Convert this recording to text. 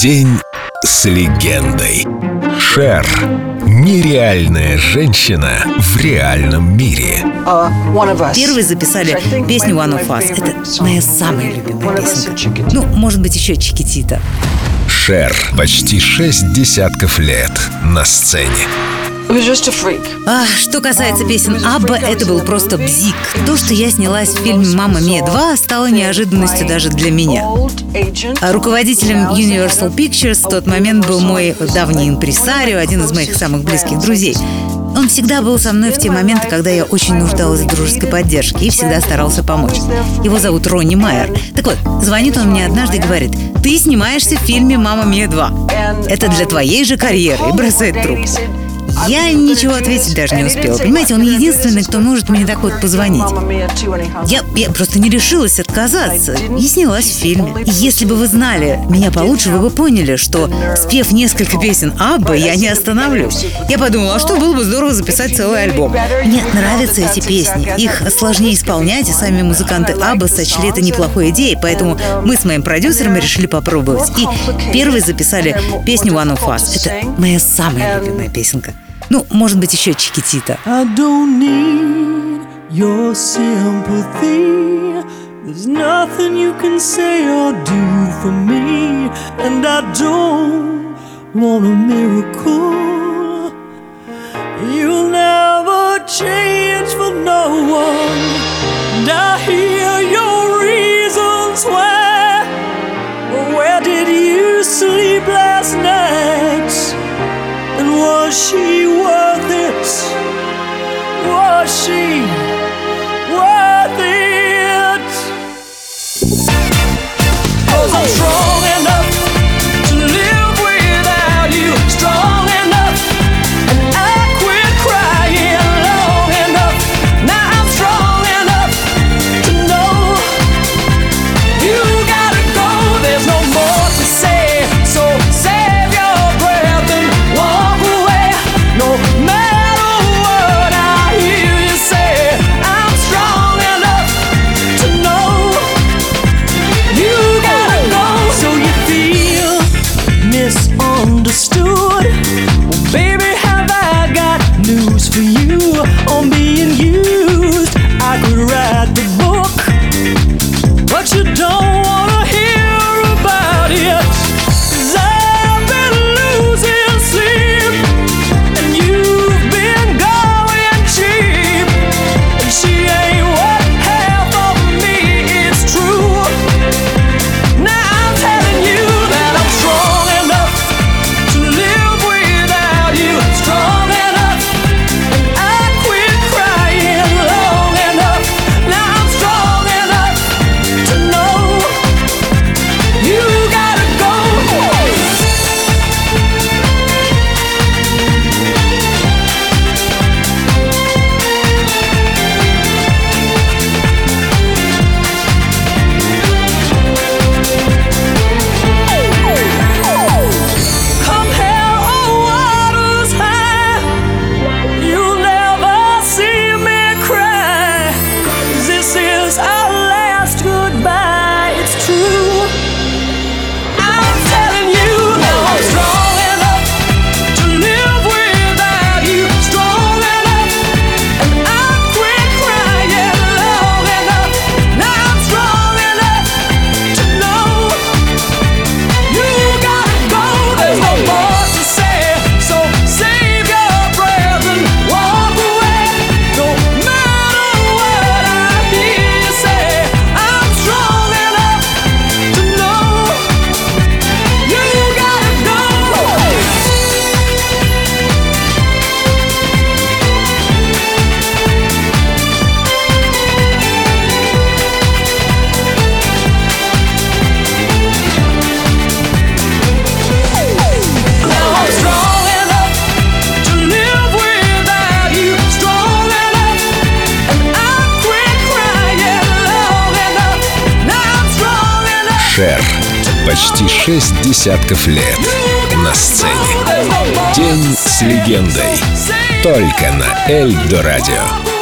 День с легендой. Шер. Нереальная женщина в реальном мире. Первые записали песню One of Us. Это моя самая любимая песенка. Ну, может быть, еще Чикитита. Шер. Почти шесть десятков лет на сцене. А, что касается песен Абба, это был просто бзик. То, что я снялась в фильме «Мама Мия 2», стало неожиданностью даже для меня. А руководителем Universal Pictures в тот момент был мой давний импресарио, один из моих самых близких друзей. Он всегда был со мной в те моменты, когда я очень нуждалась в дружеской поддержке и всегда старался помочь. Его зовут Ронни Майер. Так вот, звонит он мне однажды и говорит, ты снимаешься в фильме «Мама Мия 2». Это для твоей же карьеры и бросает трубку. Я ничего ответить даже не успела. Понимаете, он единственный, кто может мне так вот позвонить. Я, я просто не решилась отказаться и снялась в фильме. И если бы вы знали меня получше, вы бы поняли, что спев несколько песен Абба, я не остановлюсь. Я подумала, а что было бы здорово записать целый альбом. Мне нравятся эти песни. Их сложнее исполнять, и сами музыканты Абба сочли это неплохой идеей, поэтому мы с моим продюсером решили попробовать. И первые записали песню One of Us. Это моя самая любимая песенка. Ну, может быть, еще Чикитита. I don't need your sympathy. There's nothing you can say or do for me. And I don't want a miracle. You'll never change for no one. And I hear your reasons why. Where did you sleep last night? And was she worth it? mercy. Misunderstood. Well, baby, Шер. Почти шесть десятков лет на сцене. День с легендой. Только на Эльдо радио.